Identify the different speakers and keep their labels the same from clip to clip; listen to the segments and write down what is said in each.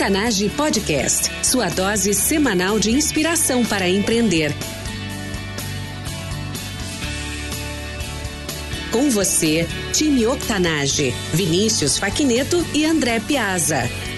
Speaker 1: Octanage Podcast, sua dose semanal de inspiração para empreender. Com você, time Octanage, Vinícius Faquineto e André Piazza.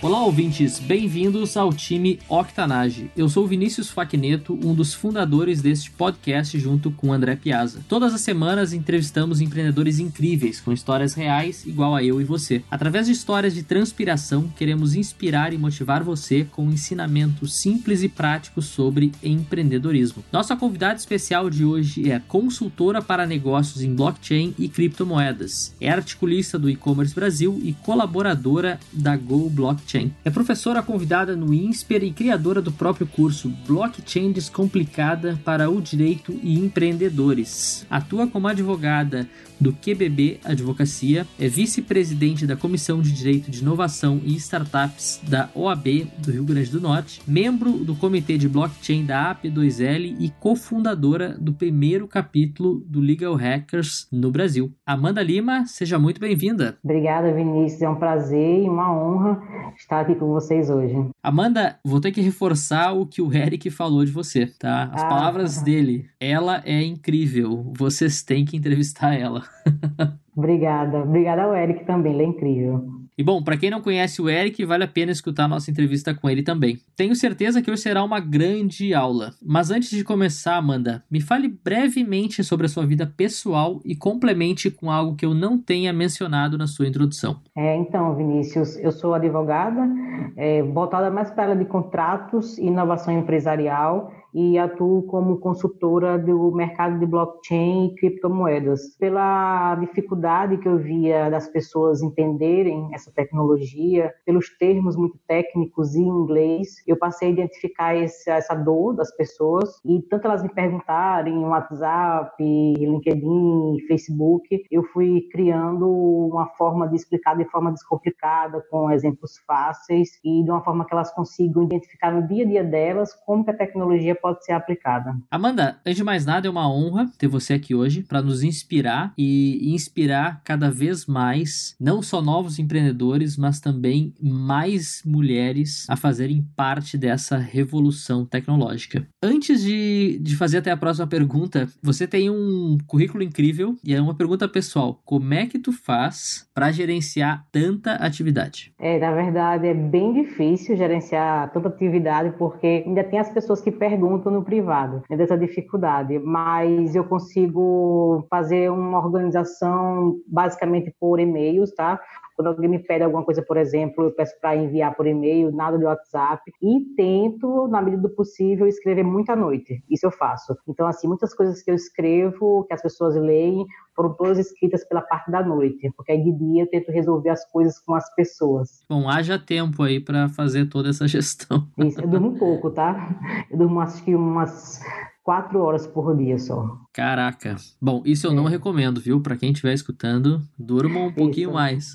Speaker 2: Olá, ouvintes, bem-vindos ao time Octanage. Eu sou Vinícius Facneto, um dos fundadores deste podcast junto com André Piazza. Todas as semanas entrevistamos empreendedores incríveis com histórias reais, igual a eu e você. Através de histórias de transpiração, queremos inspirar e motivar você com um ensinamentos simples e práticos sobre empreendedorismo. Nossa convidada especial de hoje é consultora para negócios em blockchain e criptomoedas. É articulista do e-commerce Brasil e colaboradora da Go Blockchain blockchain. É professora convidada no INSPER e criadora do próprio curso Blockchain Descomplicada para o Direito e Empreendedores. Atua como advogada do QBB Advocacia, é vice-presidente da Comissão de Direito de Inovação e Startups da OAB do Rio Grande do Norte, membro do Comitê de Blockchain da AP2L e cofundadora do primeiro capítulo do Legal Hackers no Brasil. Amanda Lima, seja muito bem-vinda.
Speaker 3: Obrigada, Vinícius. É um prazer e uma honra estar aqui com vocês hoje.
Speaker 2: Amanda, vou ter que reforçar o que o Eric falou de você, tá? As ah, palavras dele. Ela é incrível. Vocês têm que entrevistar ela.
Speaker 3: Obrigada. Obrigada ao Eric também, ele é incrível.
Speaker 2: E bom, para quem não conhece o Eric, vale a pena escutar a nossa entrevista com ele também. Tenho certeza que hoje será uma grande aula. Mas antes de começar, Amanda, me fale brevemente sobre a sua vida pessoal e complemente com algo que eu não tenha mencionado na sua introdução.
Speaker 3: É, então, Vinícius, eu sou advogada, é, voltada mais para a área de contratos e inovação empresarial e atuo como consultora do mercado de blockchain e criptomoedas. Pela dificuldade que eu via das pessoas entenderem essa tecnologia, pelos termos muito técnicos em inglês, eu passei a identificar esse, essa dor das pessoas e tanto elas me perguntarem no WhatsApp, LinkedIn, Facebook, eu fui criando uma forma de explicar de forma descomplicada, com exemplos fáceis e de uma forma que elas consigam identificar no dia a dia delas como que a tecnologia pode ser aplicada.
Speaker 2: Amanda, antes de mais nada, é uma honra ter você aqui hoje para nos inspirar e inspirar cada vez mais, não só novos empreendedores, mas também mais mulheres a fazerem parte dessa revolução tecnológica. Antes de, de fazer até a próxima pergunta, você tem um currículo incrível e é uma pergunta pessoal. Como é que tu faz para gerenciar tanta atividade?
Speaker 3: É, na verdade, é bem difícil gerenciar tanta atividade porque ainda tem as pessoas que perguntam pergunto no privado né, dessa dificuldade, mas eu consigo fazer uma organização basicamente por e-mails, tá? Quando alguém me pede alguma coisa, por exemplo, eu peço para enviar por e-mail, nada de WhatsApp, e tento, na medida do possível, escrever muito à noite. Isso eu faço. Então, assim, muitas coisas que eu escrevo, que as pessoas leem, foram todas escritas pela parte da noite, porque aí de dia eu tento resolver as coisas com as pessoas.
Speaker 2: Bom, haja tempo aí para fazer toda essa gestão.
Speaker 3: Isso, eu durmo pouco, tá? Eu durmo acho que umas quatro horas por dia só.
Speaker 2: Caraca. Bom, isso eu é. não recomendo, viu? Para quem estiver escutando, durma um pouquinho isso. mais.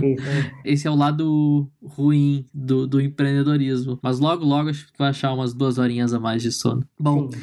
Speaker 2: Isso. Esse é o lado ruim do, do empreendedorismo. Mas logo, logo acho que vai achar umas duas horinhas a mais de sono. Bom. Sim.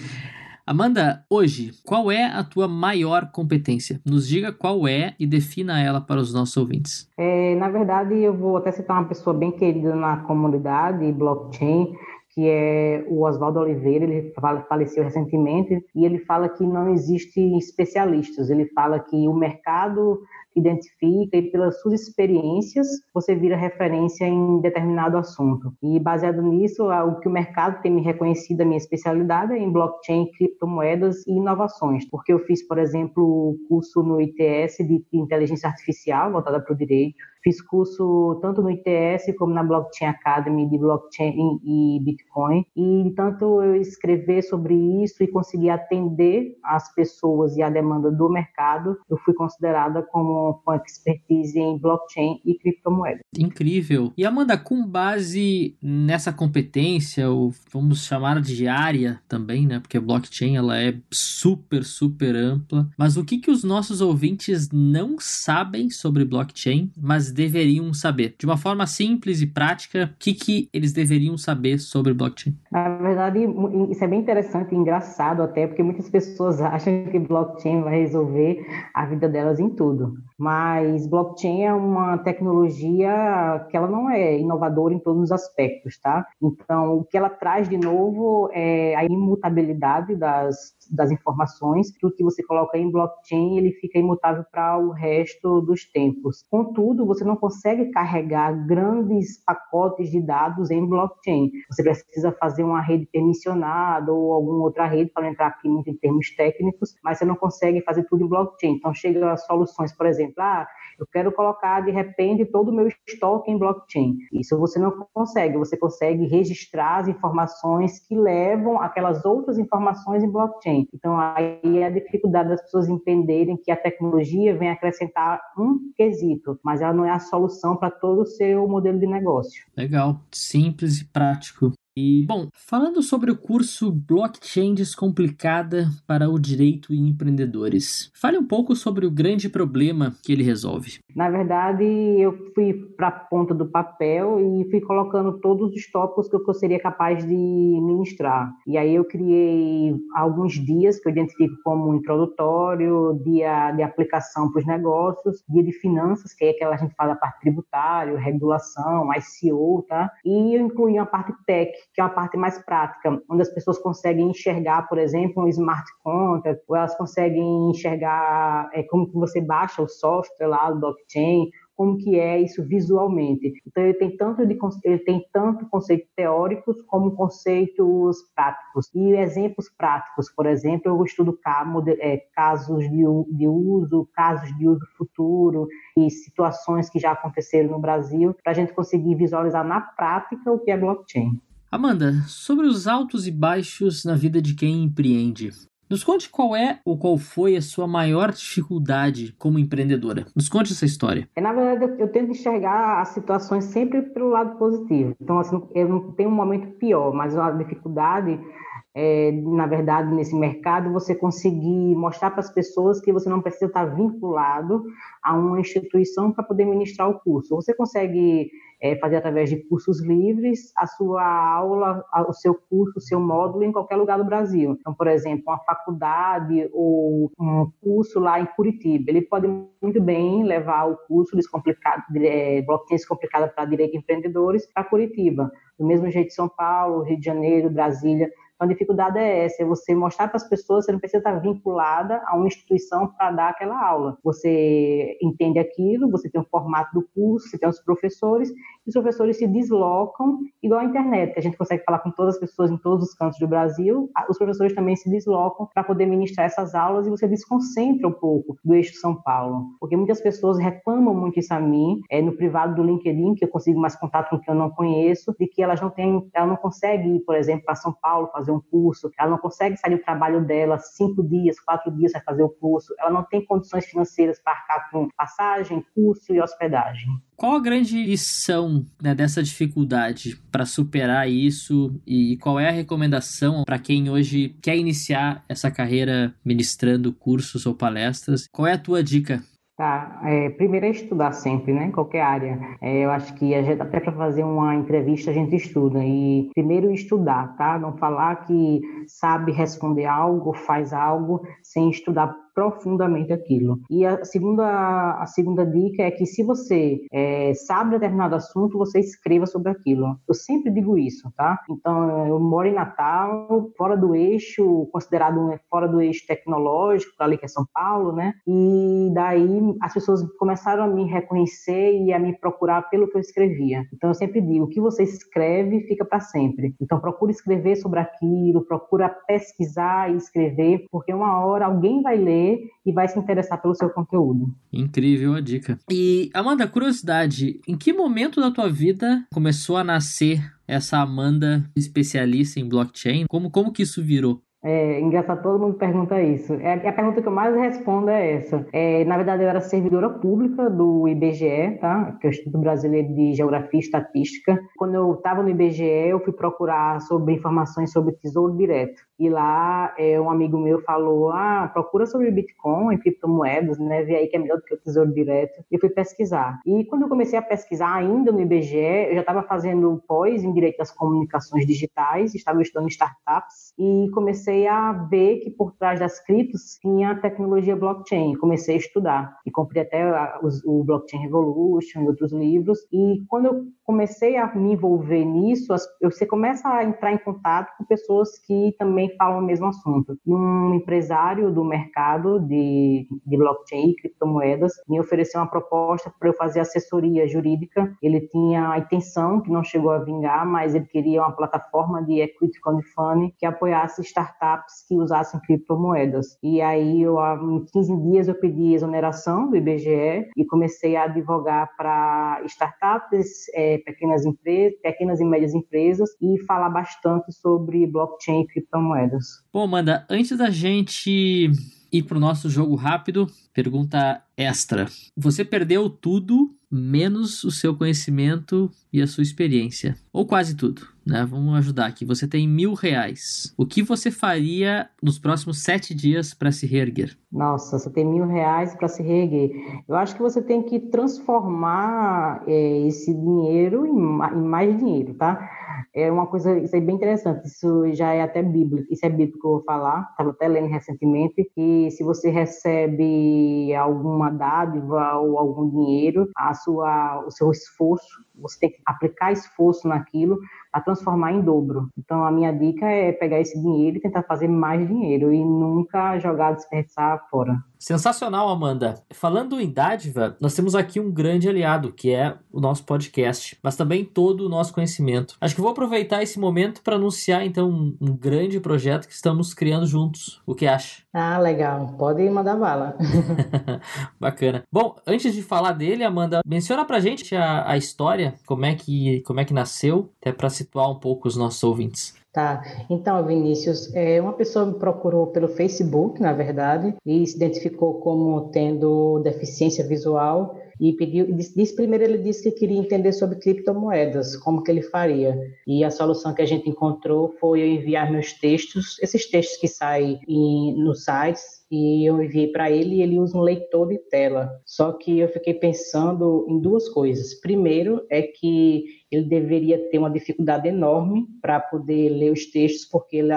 Speaker 2: Amanda, hoje, qual é a tua maior competência? Nos diga qual é e defina ela para os nossos ouvintes.
Speaker 3: É, na verdade, eu vou até citar uma pessoa bem querida na comunidade blockchain, que é o Oswaldo Oliveira, ele faleceu recentemente, e ele fala que não existem especialistas, ele fala que o mercado identifica e pelas suas experiências você vira referência em determinado assunto. E baseado nisso, o que o mercado tem me reconhecido a minha especialidade é em blockchain, criptomoedas e inovações, porque eu fiz, por exemplo, o curso no ITS de inteligência artificial voltada para o direito, Fiz curso tanto no ITS como na Blockchain Academy de blockchain e Bitcoin. E tanto eu escrever sobre isso e conseguir atender as pessoas e a demanda do mercado, eu fui considerada como com, expertise em blockchain e criptomoedas.
Speaker 2: Incrível. E Amanda, com base nessa competência, ou vamos chamar de área também, né? Porque a blockchain ela é super, super ampla. Mas o que, que os nossos ouvintes não sabem sobre blockchain, mas deveriam saber? De uma forma simples e prática, o que, que eles deveriam saber sobre blockchain?
Speaker 3: Na verdade, isso é bem interessante e engraçado até, porque muitas pessoas acham que blockchain vai resolver a vida delas em tudo. Mas blockchain é uma tecnologia que ela não é inovadora em todos os aspectos, tá? Então, o que ela traz de novo é a imutabilidade das, das informações. Tudo que você coloca em blockchain, ele fica imutável para o resto dos tempos. Contudo, você não consegue carregar grandes pacotes de dados em blockchain. Você precisa fazer uma rede permissionada ou alguma outra rede, para entrar aqui muito em termos técnicos, mas você não consegue fazer tudo em blockchain. Então, chega soluções, por exemplo, ah, eu quero colocar de repente todo o meu estoque em blockchain. Isso você não consegue, você consegue registrar as informações que levam aquelas outras informações em blockchain. Então aí é a dificuldade das pessoas entenderem que a tecnologia vem acrescentar um quesito, mas ela não é a solução para todo o seu modelo de negócio.
Speaker 2: Legal, simples e prático. E, bom, falando sobre o curso Blockchain Descomplicada para o Direito e Empreendedores, fale um pouco sobre o grande problema que ele resolve.
Speaker 3: Na verdade, eu fui para a ponta do papel e fui colocando todos os tópicos que eu seria capaz de ministrar. E aí eu criei alguns dias que eu identifico como introdutório, dia de aplicação para os negócios, dia de finanças, que é aquela que a gente fala da parte tributária, regulação, ICO, tá? E eu incluí uma parte tech, que é uma parte mais prática, onde as pessoas conseguem enxergar, por exemplo, um smart contract, ou elas conseguem enxergar é, como que você baixa o software lá do blockchain, como que é isso visualmente. Então ele tem tanto de ele tem tanto conceitos teóricos como conceitos práticos. E exemplos práticos, por exemplo, eu estudo é, casos de uso, casos de uso futuro e situações que já aconteceram no Brasil, para a gente conseguir visualizar na prática o que é blockchain.
Speaker 2: Amanda, sobre os altos e baixos na vida de quem empreende. Nos conte qual é ou qual foi a sua maior dificuldade como empreendedora. Nos conte essa história.
Speaker 3: É, na verdade, eu, tento enxergar as situações sempre pelo lado positivo. Então, assim, eu não tenho um momento pior, mas a dificuldade é, na verdade, nesse mercado, você conseguir mostrar para as pessoas que você não precisa estar vinculado a uma instituição para poder ministrar o curso. Você consegue é, fazer através de cursos livres a sua aula, o seu curso, o seu módulo em qualquer lugar do Brasil. Então, por exemplo, uma faculdade ou um curso lá em Curitiba, ele pode muito bem levar o curso descomplicado, é, blockchain descomplicada para direito de empreendedores para Curitiba. Do mesmo jeito, São Paulo, Rio de Janeiro, Brasília, então, a dificuldade é essa, é você mostrar para as pessoas, você não precisa estar vinculada a uma instituição para dar aquela aula. Você entende aquilo, você tem o formato do curso, você tem os professores, os professores se deslocam, igual a internet, que a gente consegue falar com todas as pessoas em todos os cantos do Brasil, os professores também se deslocam para poder ministrar essas aulas e você desconcentra um pouco do eixo São Paulo. Porque muitas pessoas reclamam muito isso a mim, é, no privado do LinkedIn, que eu consigo mais contato com quem eu não conheço, de que elas não têm, ela não consegue ir, por exemplo, para São Paulo fazer um curso, ela não consegue sair do trabalho dela cinco dias, quatro dias para fazer o curso, ela não tem condições financeiras para arcar com passagem, curso e hospedagem.
Speaker 2: Qual a grande lição né, dessa dificuldade para superar isso e qual é a recomendação para quem hoje quer iniciar essa carreira ministrando cursos ou palestras? Qual é a tua dica
Speaker 3: Tá, é, primeiro é estudar sempre, né? Qualquer área. É, eu acho que gente, até para fazer uma entrevista a gente estuda. E primeiro estudar, tá? Não falar que sabe responder algo, faz algo, sem estudar profundamente aquilo. E a segunda, a segunda dica é que se você é, sabe determinado assunto, você escreva sobre aquilo. Eu sempre digo isso, tá? Então, eu moro em Natal, fora do eixo, considerado fora do eixo tecnológico, ali que é São Paulo, né? E daí as pessoas começaram a me reconhecer e a me procurar pelo que eu escrevia. Então, eu sempre digo, o que você escreve fica para sempre. Então, procura escrever sobre aquilo, procura pesquisar e escrever, porque uma hora alguém vai ler ler e vai se interessar pelo seu conteúdo.
Speaker 2: Incrível a dica. E Amanda, curiosidade, em que momento da tua vida começou a nascer essa Amanda especialista em blockchain? Como, como que isso virou?
Speaker 3: É engraçado, todo mundo pergunta isso. É, a pergunta que eu mais respondo é essa. É, na verdade, eu era servidora pública do IBGE, tá? que é o Instituto Brasileiro de Geografia e Estatística. Quando eu estava no IBGE, eu fui procurar sobre informações sobre Tesouro Direto. E lá, é, um amigo meu falou, ah, procura sobre Bitcoin, criptomoedas, né? Vê aí que é melhor do que o Tesouro Direto. E eu fui pesquisar. E quando eu comecei a pesquisar ainda no IBGE, eu já estava fazendo pós em Direito das Comunicações Digitais, estava estudando startups e comecei a ver que por trás das criptos tinha a tecnologia blockchain. Comecei a estudar e comprei até o Blockchain Revolution e outros livros. E quando eu comecei a me envolver nisso, você começa a entrar em contato com pessoas que também falam o mesmo assunto. E um empresário do mercado de, de blockchain e criptomoedas me ofereceu uma proposta para eu fazer assessoria jurídica. Ele tinha a intenção, que não chegou a vingar, mas ele queria uma plataforma de equity crowdfunding que apoiasse startups que usassem criptomoedas. E aí, eu, em 15 dias, eu pedi exoneração do IBGE e comecei a advogar para startups, é, pequenas empresas, pequenas e médias empresas e falar bastante sobre blockchain e criptomoedas.
Speaker 2: Bom, Amanda, antes da gente ir para o nosso jogo rápido, pergunta extra. Você perdeu tudo menos o seu conhecimento e a sua experiência. Ou quase tudo, né? Vamos ajudar aqui. Você tem mil reais. O que você faria nos próximos sete dias para se reerguer?
Speaker 3: Nossa, você tem mil reais para se reerguer. Eu acho que você tem que transformar é, esse dinheiro em, em mais dinheiro, tá? é uma coisa, isso é bem interessante, isso já é até bíblico, isso é bíblico que eu vou falar, estava até lendo recentemente, que se você recebe alguma dádiva ou algum dinheiro, a sua, o seu esforço, você tem que aplicar esforço naquilo para transformar em dobro. Então a minha dica é pegar esse dinheiro e tentar fazer mais dinheiro e nunca jogar desperdiçar fora.
Speaker 2: Sensacional, Amanda. Falando em dádiva, nós temos aqui um grande aliado, que é o nosso podcast, mas também todo o nosso conhecimento. Acho que vou aproveitar esse momento para anunciar, então, um, grande projeto que estamos criando juntos. O que acha?
Speaker 3: Ah, legal. Pode mandar bala.
Speaker 2: Bacana. Bom, antes de falar dele, Amanda, menciona pra gente a, a história, como é que, como é que nasceu, até para situar um pouco os nossos ouvintes.
Speaker 3: Tá, então, Vinícius, é, uma pessoa me procurou pelo Facebook, na verdade, e se identificou como tendo deficiência visual e pediu, disse, primeiro ele disse que queria entender sobre criptomoedas, como que ele faria. E a solução que a gente encontrou foi eu enviar meus textos, esses textos que saem em, nos sites, e eu enviei para ele e ele usa um leitor de tela. Só que eu fiquei pensando em duas coisas. Primeiro é que ele deveria ter uma dificuldade enorme para poder ler os textos, porque ele,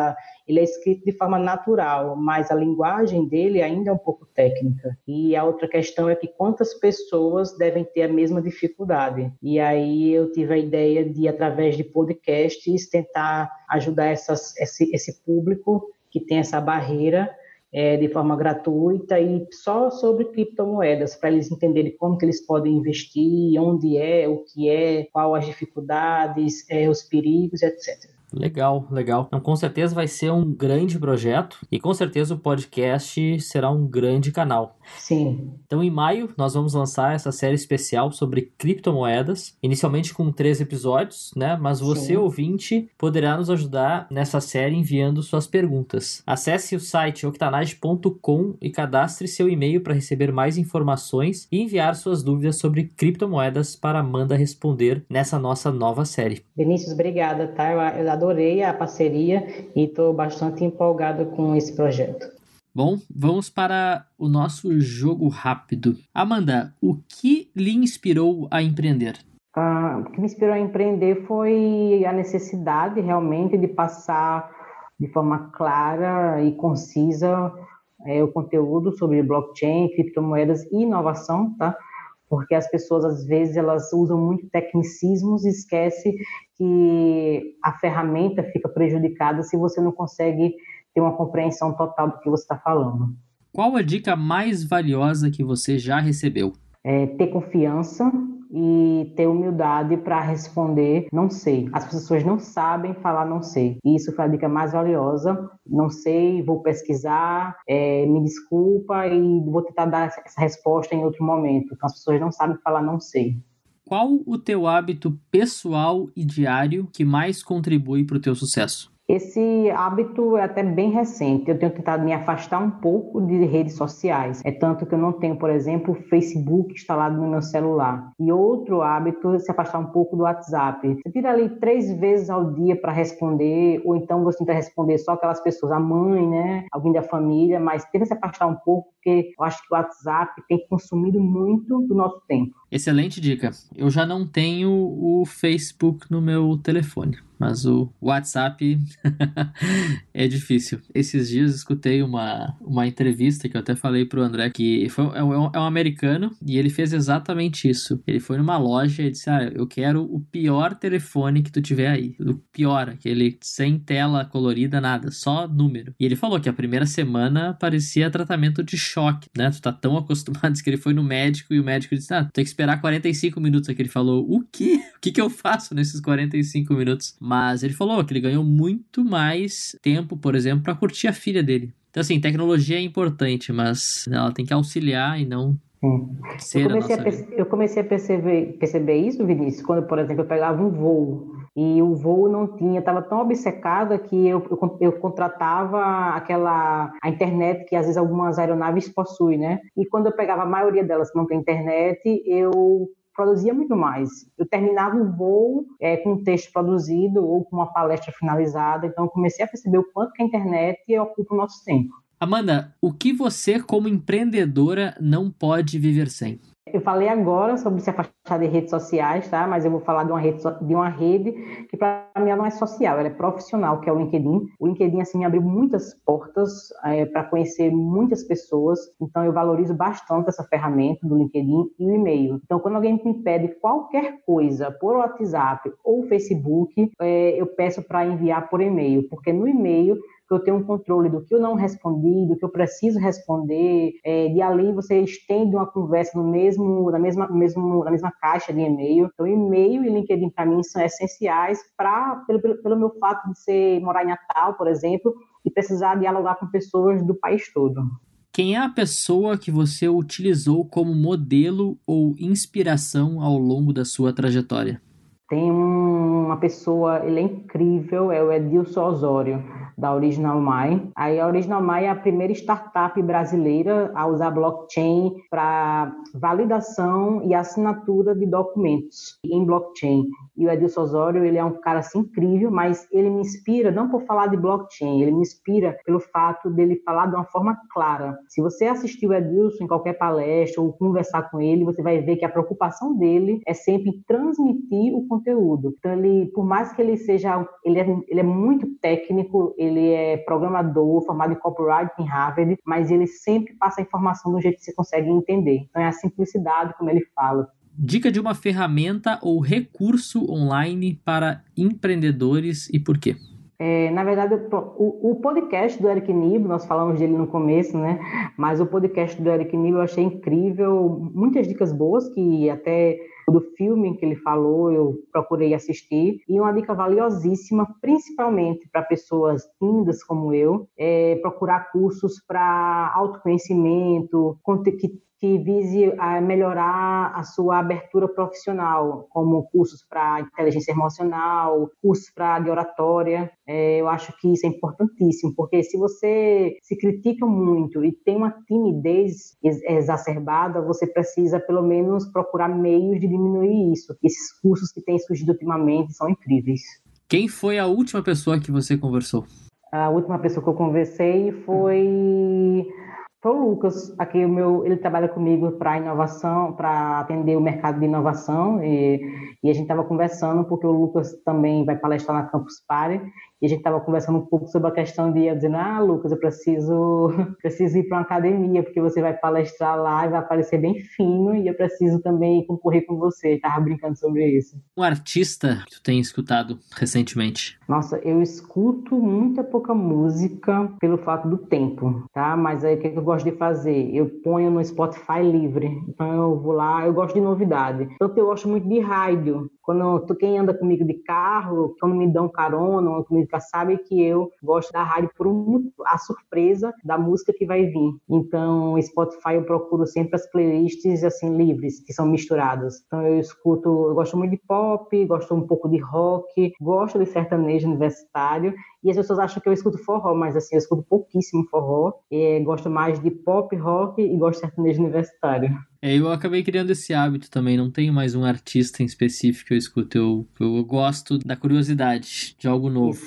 Speaker 3: ele é escrito de forma natural, mas a linguagem dele ainda é um pouco técnica. E a outra questão é que quantas pessoas devem ter a mesma dificuldade. E aí eu tive a ideia de, através de podcasts, tentar ajudar essas, esse, esse público que tem essa barreira é, de forma gratuita e só sobre criptomoedas, para eles entenderem como que eles podem investir, onde é, o que é, quais as dificuldades, é, os perigos, etc.
Speaker 2: Legal, legal. Então, com certeza vai ser um grande projeto e com certeza o podcast será um grande canal.
Speaker 3: Sim.
Speaker 2: Então, em maio, nós vamos lançar essa série especial sobre criptomoedas, inicialmente com três episódios, né? Mas você, Sim. ouvinte, poderá nos ajudar nessa série enviando suas perguntas. Acesse o site octanage.com e cadastre seu e-mail para receber mais informações e enviar suas dúvidas sobre criptomoedas para Amanda responder nessa nossa nova série.
Speaker 3: Vinícius, obrigada, tá? Eu adorei a parceria e estou bastante empolgado com esse projeto.
Speaker 2: Bom, vamos para o nosso jogo rápido. Amanda, o que lhe inspirou a empreender?
Speaker 3: Ah, o que me inspirou a empreender foi a necessidade realmente de passar de forma clara e concisa é, o conteúdo sobre blockchain, criptomoedas e inovação, tá? Porque as pessoas às vezes elas usam muito tecnicismos e esquece que a ferramenta fica prejudicada se você não consegue ter uma compreensão total do que você está falando.
Speaker 2: Qual a dica mais valiosa que você já recebeu?
Speaker 3: É ter confiança e ter humildade para responder não sei. As pessoas não sabem falar não sei. E isso foi a dica mais valiosa. Não sei, vou pesquisar, é, me desculpa e vou tentar dar essa resposta em outro momento. Então as pessoas não sabem falar não sei.
Speaker 2: Qual o teu hábito pessoal e diário que mais contribui para o teu sucesso?
Speaker 3: Esse hábito é até bem recente. Eu tenho tentado me afastar um pouco de redes sociais. É tanto que eu não tenho, por exemplo, o Facebook instalado no meu celular. E outro hábito é se afastar um pouco do WhatsApp. Você tira ali três vezes ao dia para responder, ou então você tenta responder só aquelas pessoas, a mãe, né? Alguém da família, mas tenta se afastar um pouco, porque eu acho que o WhatsApp tem consumido muito do nosso tempo.
Speaker 2: Excelente dica. Eu já não tenho o Facebook no meu telefone. Mas o WhatsApp é difícil. Esses dias escutei uma, uma entrevista que eu até falei pro André que foi, é, um, é um americano e ele fez exatamente isso. Ele foi numa loja e disse: Ah, eu quero o pior telefone que tu tiver aí. O pior, aquele sem tela colorida, nada, só número. E ele falou que a primeira semana parecia tratamento de choque, né? Tu tá tão acostumado que ele foi no médico e o médico disse: Ah, tem que esperar 45 minutos. Aqui ele falou: O quê? O que, que eu faço nesses 45 minutos? Mas ele falou que ele ganhou muito mais tempo, por exemplo, para curtir a filha dele. Então, assim, tecnologia é importante, mas ela tem que auxiliar e não
Speaker 3: eu comecei, a, eu comecei a perceber, perceber isso, Vinícius, quando, por exemplo, eu pegava um voo e o voo não tinha, estava tão obcecada que eu, eu, eu, contratava aquela a internet que às vezes algumas aeronaves possuem, né? E quando eu pegava a maioria delas que não tem internet, eu produzia muito mais. Eu terminava o voo é, com um texto produzido ou com uma palestra finalizada, então eu comecei a perceber o quanto que a internet ocupa o nosso tempo.
Speaker 2: Amanda, o que você, como empreendedora, não pode viver sem?
Speaker 3: Eu falei agora sobre se afastar de redes sociais, tá? Mas eu vou falar de uma rede, de uma rede que para mim não é social, ela é profissional, que é o LinkedIn. O LinkedIn assim me abriu muitas portas é, para conhecer muitas pessoas. Então eu valorizo bastante essa ferramenta do LinkedIn e o e-mail. Então quando alguém me pede qualquer coisa por WhatsApp ou Facebook, é, eu peço para enviar por e-mail, porque no e-mail que eu tenho um controle do que eu não respondi, do que eu preciso responder, é, de além você estende uma conversa no mesmo, na, mesma, mesmo, na mesma caixa de e-mail. Então, e-mail e LinkedIn para mim são essenciais para pelo, pelo, pelo meu fato de ser morar em Natal, por exemplo, e precisar dialogar com pessoas do país todo.
Speaker 2: Quem é a pessoa que você utilizou como modelo ou inspiração ao longo da sua trajetória?
Speaker 3: Tem uma pessoa, ele é incrível, é o Edilson Osório da Original My. Aí a Original My é a primeira startup brasileira a usar blockchain para validação e assinatura de documentos em blockchain. E o Edilson Osório, ele é um cara assim incrível, mas ele me inspira não por falar de blockchain, ele me inspira pelo fato dele falar de uma forma clara. Se você assistir o Edilson em qualquer palestra ou conversar com ele, você vai ver que a preocupação dele é sempre transmitir o conteúdo. Então ele, por mais que ele seja, ele é, ele é muito técnico, ele é programador, formado em copyright em Harvard, mas ele sempre passa a informação do jeito que você consegue entender. Então é a simplicidade como ele fala.
Speaker 2: Dica de uma ferramenta ou recurso online para empreendedores e por quê?
Speaker 3: É, na verdade, o, o, podcast do Eric Nibo, nós falamos dele no começo, né? Mas o podcast do Eric Nibo eu achei incrível, muitas dicas boas que até do filme que ele falou, eu procurei assistir. E uma dica valiosíssima, principalmente para pessoas tímidas como eu, é procurar cursos para autoconhecimento, que que vise a melhorar a sua abertura profissional, como cursos para inteligência emocional, cursos para de oratória. É, eu acho que isso é importantíssimo, porque se você se critica muito e tem uma timidez exacerbada, você precisa pelo menos procurar meios de diminuir isso. Esses cursos que têm surgido ultimamente são incríveis.
Speaker 2: Quem foi a última pessoa que você conversou?
Speaker 3: A última pessoa que eu conversei foi foi o Lucas, aqui o meu, ele trabalha comigo para inovação, para atender o mercado de inovação. E, e a gente estava conversando porque o Lucas também vai palestrar na Campus Party e a gente estava conversando um pouco sobre a questão de eu dizendo, ah, Lucas, eu preciso, preciso ir para uma academia, porque você vai palestrar lá e vai aparecer bem fino, e eu preciso também concorrer com você. Estava brincando sobre isso.
Speaker 2: Um artista que tu tem escutado recentemente?
Speaker 3: Nossa, eu escuto muita pouca música pelo fato do tempo, tá? Mas aí o que eu gosto de fazer? Eu ponho no Spotify livre. Então eu vou lá, eu gosto de novidade. Então eu gosto muito de rádio. Quando quem anda comigo de carro, quando me dão carona, ou comigo música sabe que eu gosto da rádio por um, a surpresa da música que vai vir. Então, Spotify eu procuro sempre as playlists assim livres, que são misturadas. Então, eu escuto, eu gosto muito de pop, gosto um pouco de rock, gosto de sertanejo universitário e as pessoas acham que eu escuto forró, mas assim, eu escuto pouquíssimo forró. E, gosto mais de pop, rock e gosto de sertanejo universitário.
Speaker 2: É, eu acabei criando esse hábito também, não tenho mais um artista em específico que eu escuto, eu, eu gosto da curiosidade de algo novo.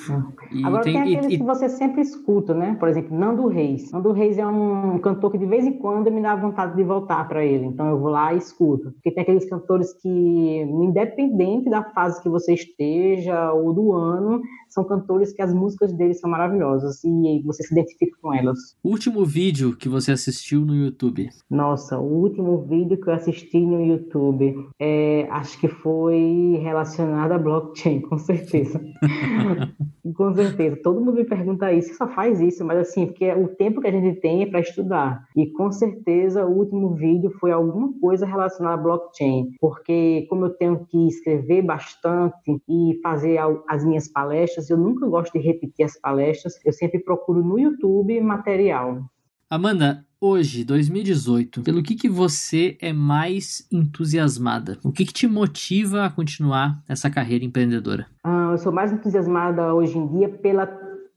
Speaker 3: E Agora tem, tem aqueles e, que você sempre escuta, né? Por exemplo, Nando Reis. Nando Reis é um cantor que de vez em quando me dá vontade de voltar para ele, então eu vou lá e escuto. Porque tem aqueles cantores que, independente da fase que você esteja ou do ano, são cantores que as músicas deles são maravilhosas e você se identifica com elas.
Speaker 2: Último vídeo que você assistiu no YouTube?
Speaker 3: Nossa, o último vídeo que eu assisti no YouTube, é, acho que foi relacionado a blockchain, com certeza. com certeza. Todo mundo me pergunta isso, só faz isso, mas assim, porque o tempo que a gente tem é para estudar. E com certeza o último vídeo foi alguma coisa relacionada a blockchain, porque como eu tenho que escrever bastante e fazer as minhas palestras, eu nunca gosto de repetir as palestras, eu sempre procuro no YouTube material.
Speaker 2: Amanda, hoje, 2018, pelo que, que você é mais entusiasmada? O que, que te motiva a continuar essa carreira empreendedora?
Speaker 3: Ah, eu sou mais entusiasmada hoje em dia pela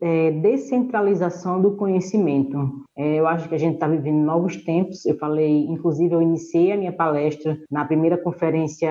Speaker 3: é, descentralização do conhecimento. É, eu acho que a gente está vivendo novos tempos. Eu falei, inclusive, eu iniciei a minha palestra na primeira conferência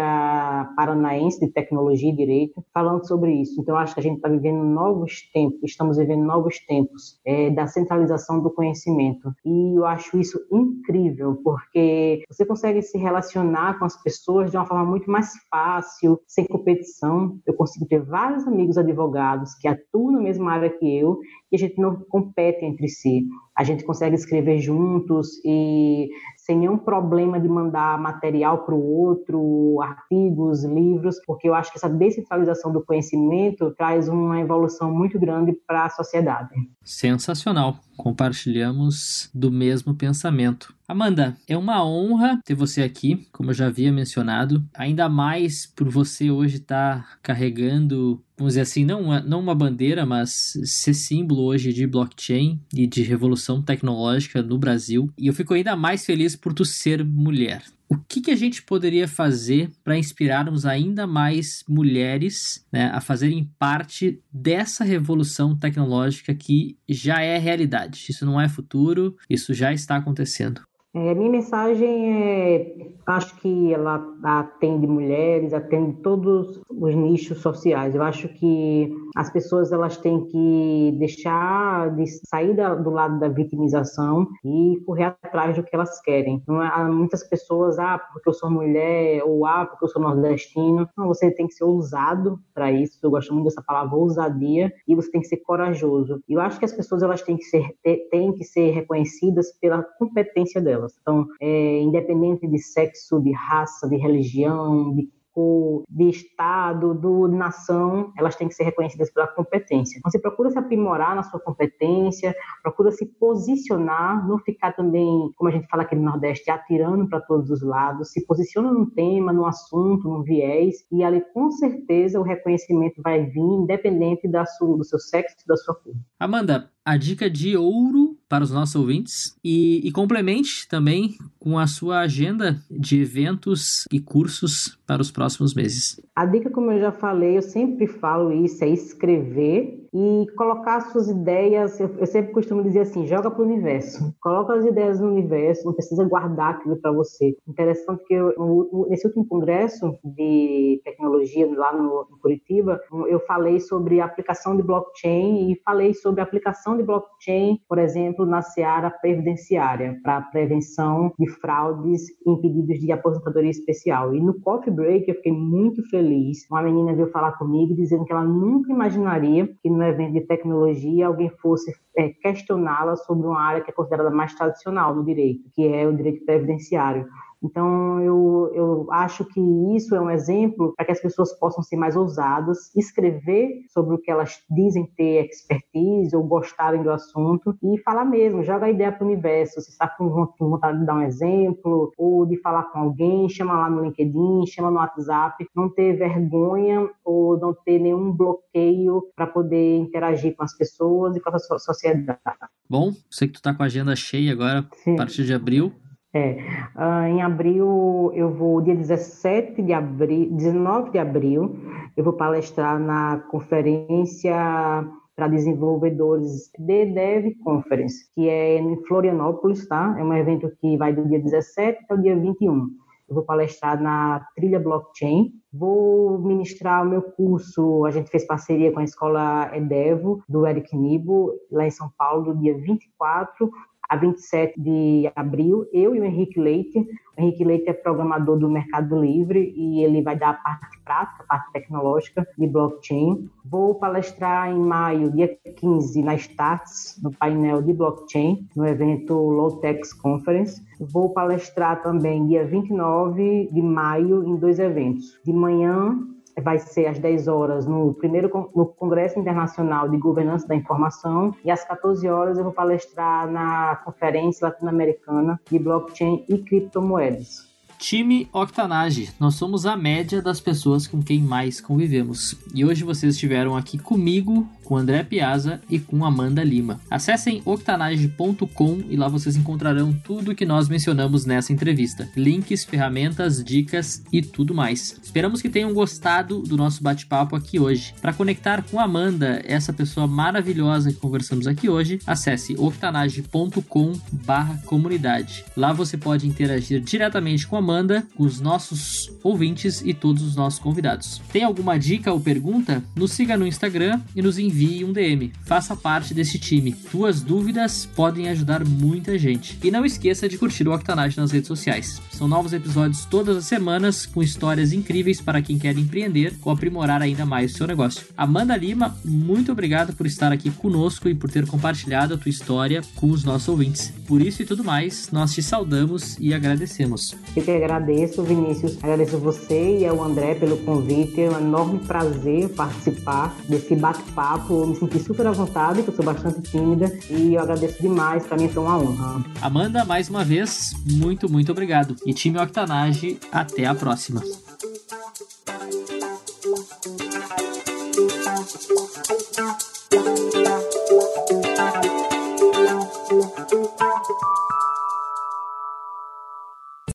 Speaker 3: paranaense de tecnologia e direito, falando sobre isso. Então, acho que a gente está vivendo novos tempos, estamos vivendo novos tempos é, da centralização do conhecimento. E eu acho isso incrível, porque você consegue se relacionar com as pessoas de uma forma muito mais fácil, sem competição. Eu consigo ter vários amigos advogados que atuam na mesma área que eu e a gente não compete entre si. A gente consegue escrever juntos e sem nenhum problema de mandar material para o outro, artigos, livros, porque eu acho que essa descentralização do conhecimento traz uma evolução muito grande para a sociedade.
Speaker 2: Sensacional. Compartilhamos do mesmo pensamento. Amanda, é uma honra ter você aqui, como eu já havia mencionado, ainda mais por você hoje estar tá carregando, vamos dizer assim, não uma, não uma bandeira, mas ser símbolo hoje de blockchain e de revolução tecnológica no Brasil. E eu fico ainda mais feliz por tu ser mulher. O que, que a gente poderia fazer para inspirarmos ainda mais mulheres né, a fazerem parte dessa revolução tecnológica que já é realidade? Isso não é futuro, isso já está acontecendo.
Speaker 3: É, minha mensagem é, acho que ela atende mulheres, atende todos os nichos sociais. Eu acho que as pessoas elas têm que deixar de sair da, do lado da vitimização e correr atrás do que elas querem. Não é, há muitas pessoas, ah, porque eu sou mulher ou ah, porque eu sou nordestino. Não, você tem que ser ousado para isso. Eu gosto muito dessa palavra ousadia e você tem que ser corajoso. Eu acho que as pessoas elas têm que ser têm que ser reconhecidas pela competência delas delas. Então, é, independente de sexo, de raça, de religião, de cor, de estado, do, de nação, elas têm que ser reconhecidas pela competência. Então, você procura se aprimorar na sua competência, procura se posicionar, não ficar também, como a gente fala aqui no Nordeste, atirando para todos os lados, se posiciona num tema, num assunto, num viés, e ali com certeza o reconhecimento vai vir, independente da sua, do seu sexo, da sua cor.
Speaker 2: Amanda, a dica de ouro para os nossos ouvintes e, e, complemente também com a sua agenda de eventos e cursos para os próximos meses.
Speaker 3: A dica, como eu já falei, eu sempre falo isso, é escrever e colocar suas ideias. Eu, sempre costumo dizer assim: joga para o universo, coloca as ideias no universo, não precisa guardar aquilo para você. Interessante que eu, nesse último congresso de tecnologia lá no, no Curitiba, eu falei sobre a aplicação de blockchain e falei sobre a aplicação de blockchain, por exemplo, na seara previdenciária, para prevenção de fraudes em pedidos de aposentadoria especial. E no coffee break eu fiquei muito feliz. Uma menina veio falar comigo dizendo que ela nunca imaginaria que no evento de tecnologia alguém fosse é, questioná-la sobre uma área que é considerada mais tradicional no direito, que é o direito previdenciário. Então, eu, eu acho que isso é um exemplo para que as pessoas possam ser mais ousadas, escrever sobre o que elas dizem ter expertise ou gostarem do assunto e falar mesmo, joga a ideia para o universo. Você está com vontade de dar um exemplo ou de falar com alguém, chama lá no LinkedIn, chama no WhatsApp, não ter vergonha ou não ter nenhum bloqueio para poder interagir com as pessoas e com a sociedade.
Speaker 2: Bom, sei que tu está com a agenda cheia agora, Sim. a partir de abril.
Speaker 3: É, uh, em abril eu vou, dia 17 de abril, 19 de abril, eu vou palestrar na conferência para desenvolvedores de Dev Conference, que é em Florianópolis, tá? É um evento que vai do dia 17 até o dia 21. Eu vou palestrar na Trilha Blockchain. Vou ministrar o meu curso, a gente fez parceria com a escola Edevo, do Eric Nibo, lá em São Paulo, do dia 24 a 27 de abril, eu e o Henrique Leite. O Henrique Leite é programador do Mercado Livre e ele vai dar a parte prática, a parte tecnológica de blockchain. Vou palestrar em maio, dia 15, na Starts, no painel de blockchain, no evento Lowtex Conference. Vou palestrar também dia 29 de maio em dois eventos. De manhã, vai ser às 10 horas no primeiro no Congresso Internacional de Governança da Informação e às 14 horas eu vou palestrar na Conferência Latino-Americana de Blockchain e Criptomoedas.
Speaker 2: Time Octanage, nós somos a média das pessoas com quem mais convivemos. E hoje vocês estiveram aqui comigo, com André Piazza e com Amanda Lima. Acessem octanage.com e lá vocês encontrarão tudo que nós mencionamos nessa entrevista: links, ferramentas, dicas e tudo mais. Esperamos que tenham gostado do nosso bate-papo aqui hoje. Para conectar com Amanda, essa pessoa maravilhosa que conversamos aqui hoje, acesse octanage.com/comunidade. Lá você pode interagir diretamente com a Amanda, os nossos ouvintes e todos os nossos convidados. Tem alguma dica ou pergunta? Nos siga no Instagram e nos envie envie um DM. Faça parte desse time. Tuas dúvidas podem ajudar muita gente. E não esqueça de curtir o Octanage nas redes sociais. São novos episódios todas as semanas com histórias incríveis para quem quer empreender ou aprimorar ainda mais o seu negócio. Amanda Lima, muito obrigado por estar aqui conosco e por ter compartilhado a tua história com os nossos ouvintes. Por isso e tudo mais, nós te saudamos e agradecemos.
Speaker 3: Eu que agradeço, Vinícius. Agradeço você e ao André pelo convite. É um enorme prazer participar desse bate-papo. Eu me senti super à vontade, porque eu sou bastante tímida. E eu agradeço demais. Para mim foi uma honra.
Speaker 2: Amanda, mais uma vez, muito, muito obrigado. E time Octanage, até a próxima.